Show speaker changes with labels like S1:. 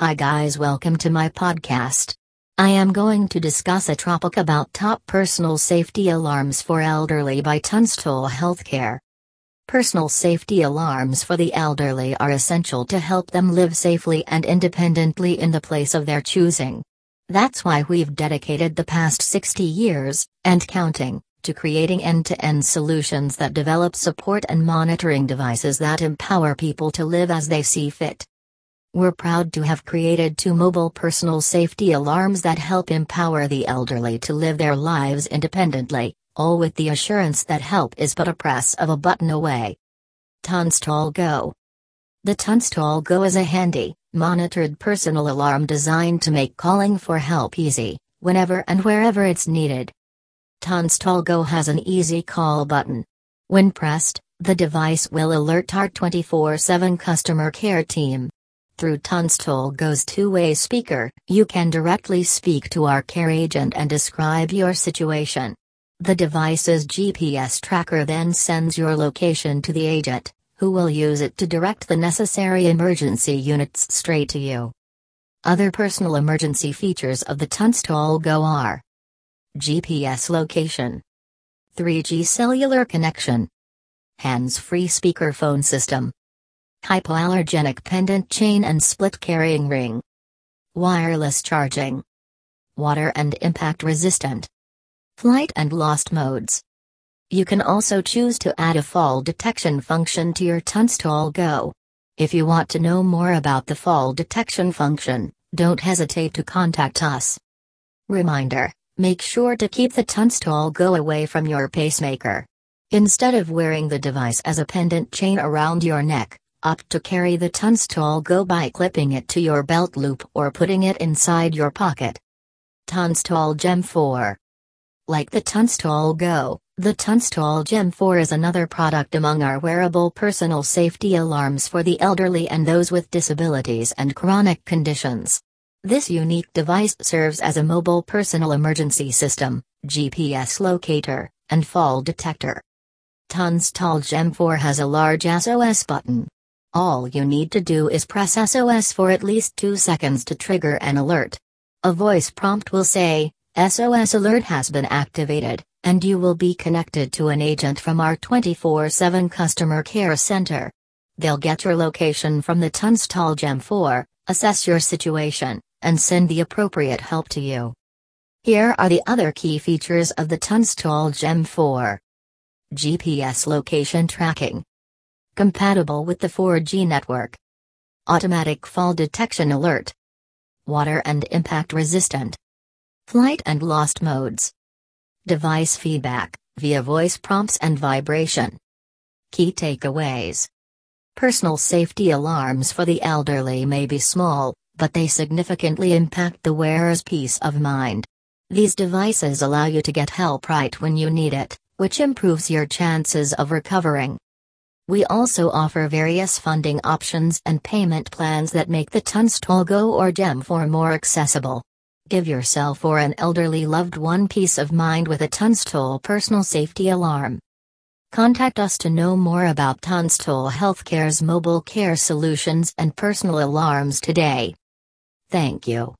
S1: Hi guys, welcome to my podcast. I am going to discuss a topic about top personal safety alarms for elderly by Tunstall Healthcare. Personal safety alarms for the elderly are essential to help them live safely and independently in the place of their choosing. That's why we've dedicated the past 60 years, and counting, to creating end to end solutions that develop support and monitoring devices that empower people to live as they see fit. We're proud to have created two mobile personal safety alarms that help empower the elderly to live their lives independently, all with the assurance that help is but a press of a button away. Tunstall Go The Tunstall Go is a handy, monitored personal alarm designed to make calling for help easy, whenever and wherever it's needed. Tunstall Go has an easy call button. When pressed, the device will alert our 24 7 customer care team. Through Tunstall Go's two-way speaker, you can directly speak to our care agent and describe your situation. The device's GPS tracker then sends your location to the agent, who will use it to direct the necessary emergency units straight to you. Other personal emergency features of the Tunstall Go are GPS location, 3G cellular connection, hands-free speakerphone system, hypoallergenic pendant chain and split carrying ring, wireless charging, water and impact resistant, flight and lost modes. You can also choose to add a fall detection function to your Tunstall Go. If you want to know more about the fall detection function, don't hesitate to contact us. Reminder Make sure to keep the Tunstall Go away from your pacemaker. Instead of wearing the device as a pendant chain around your neck, opt to carry the Tunstall Go by clipping it to your belt loop or putting it inside your pocket. Tunstall Gem 4 Like the Tunstall Go, the Tunstall Gem 4 is another product among our wearable personal safety alarms for the elderly and those with disabilities and chronic conditions. This unique device serves as a mobile personal emergency system, GPS locator, and fall detector. Tunstall Gem 4 has a large SOS button. All you need to do is press SOS for at least 2 seconds to trigger an alert. A voice prompt will say, SOS alert has been activated, and you will be connected to an agent from our 24 7 customer care center. They'll get your location from the Tunstall Gem 4, assess your situation, and send the appropriate help to you. Here are the other key features of the Tunstall Gem 4 GPS location tracking, compatible with the 4G network, automatic fall detection alert, water and impact resistant, flight and lost modes, device feedback via voice prompts and vibration. Key takeaways Personal safety alarms for the elderly may be small, but they significantly impact the wearer's peace of mind. These devices allow you to get help right when you need it, which improves your chances of recovering. We also offer various funding options and payment plans that make the Tunstall Go or Gem 4 more accessible. Give yourself or an elderly loved one peace of mind with a Tunstall personal safety alarm. Contact us to know more about Tunstall Healthcare's mobile care solutions and personal alarms today. Thank you.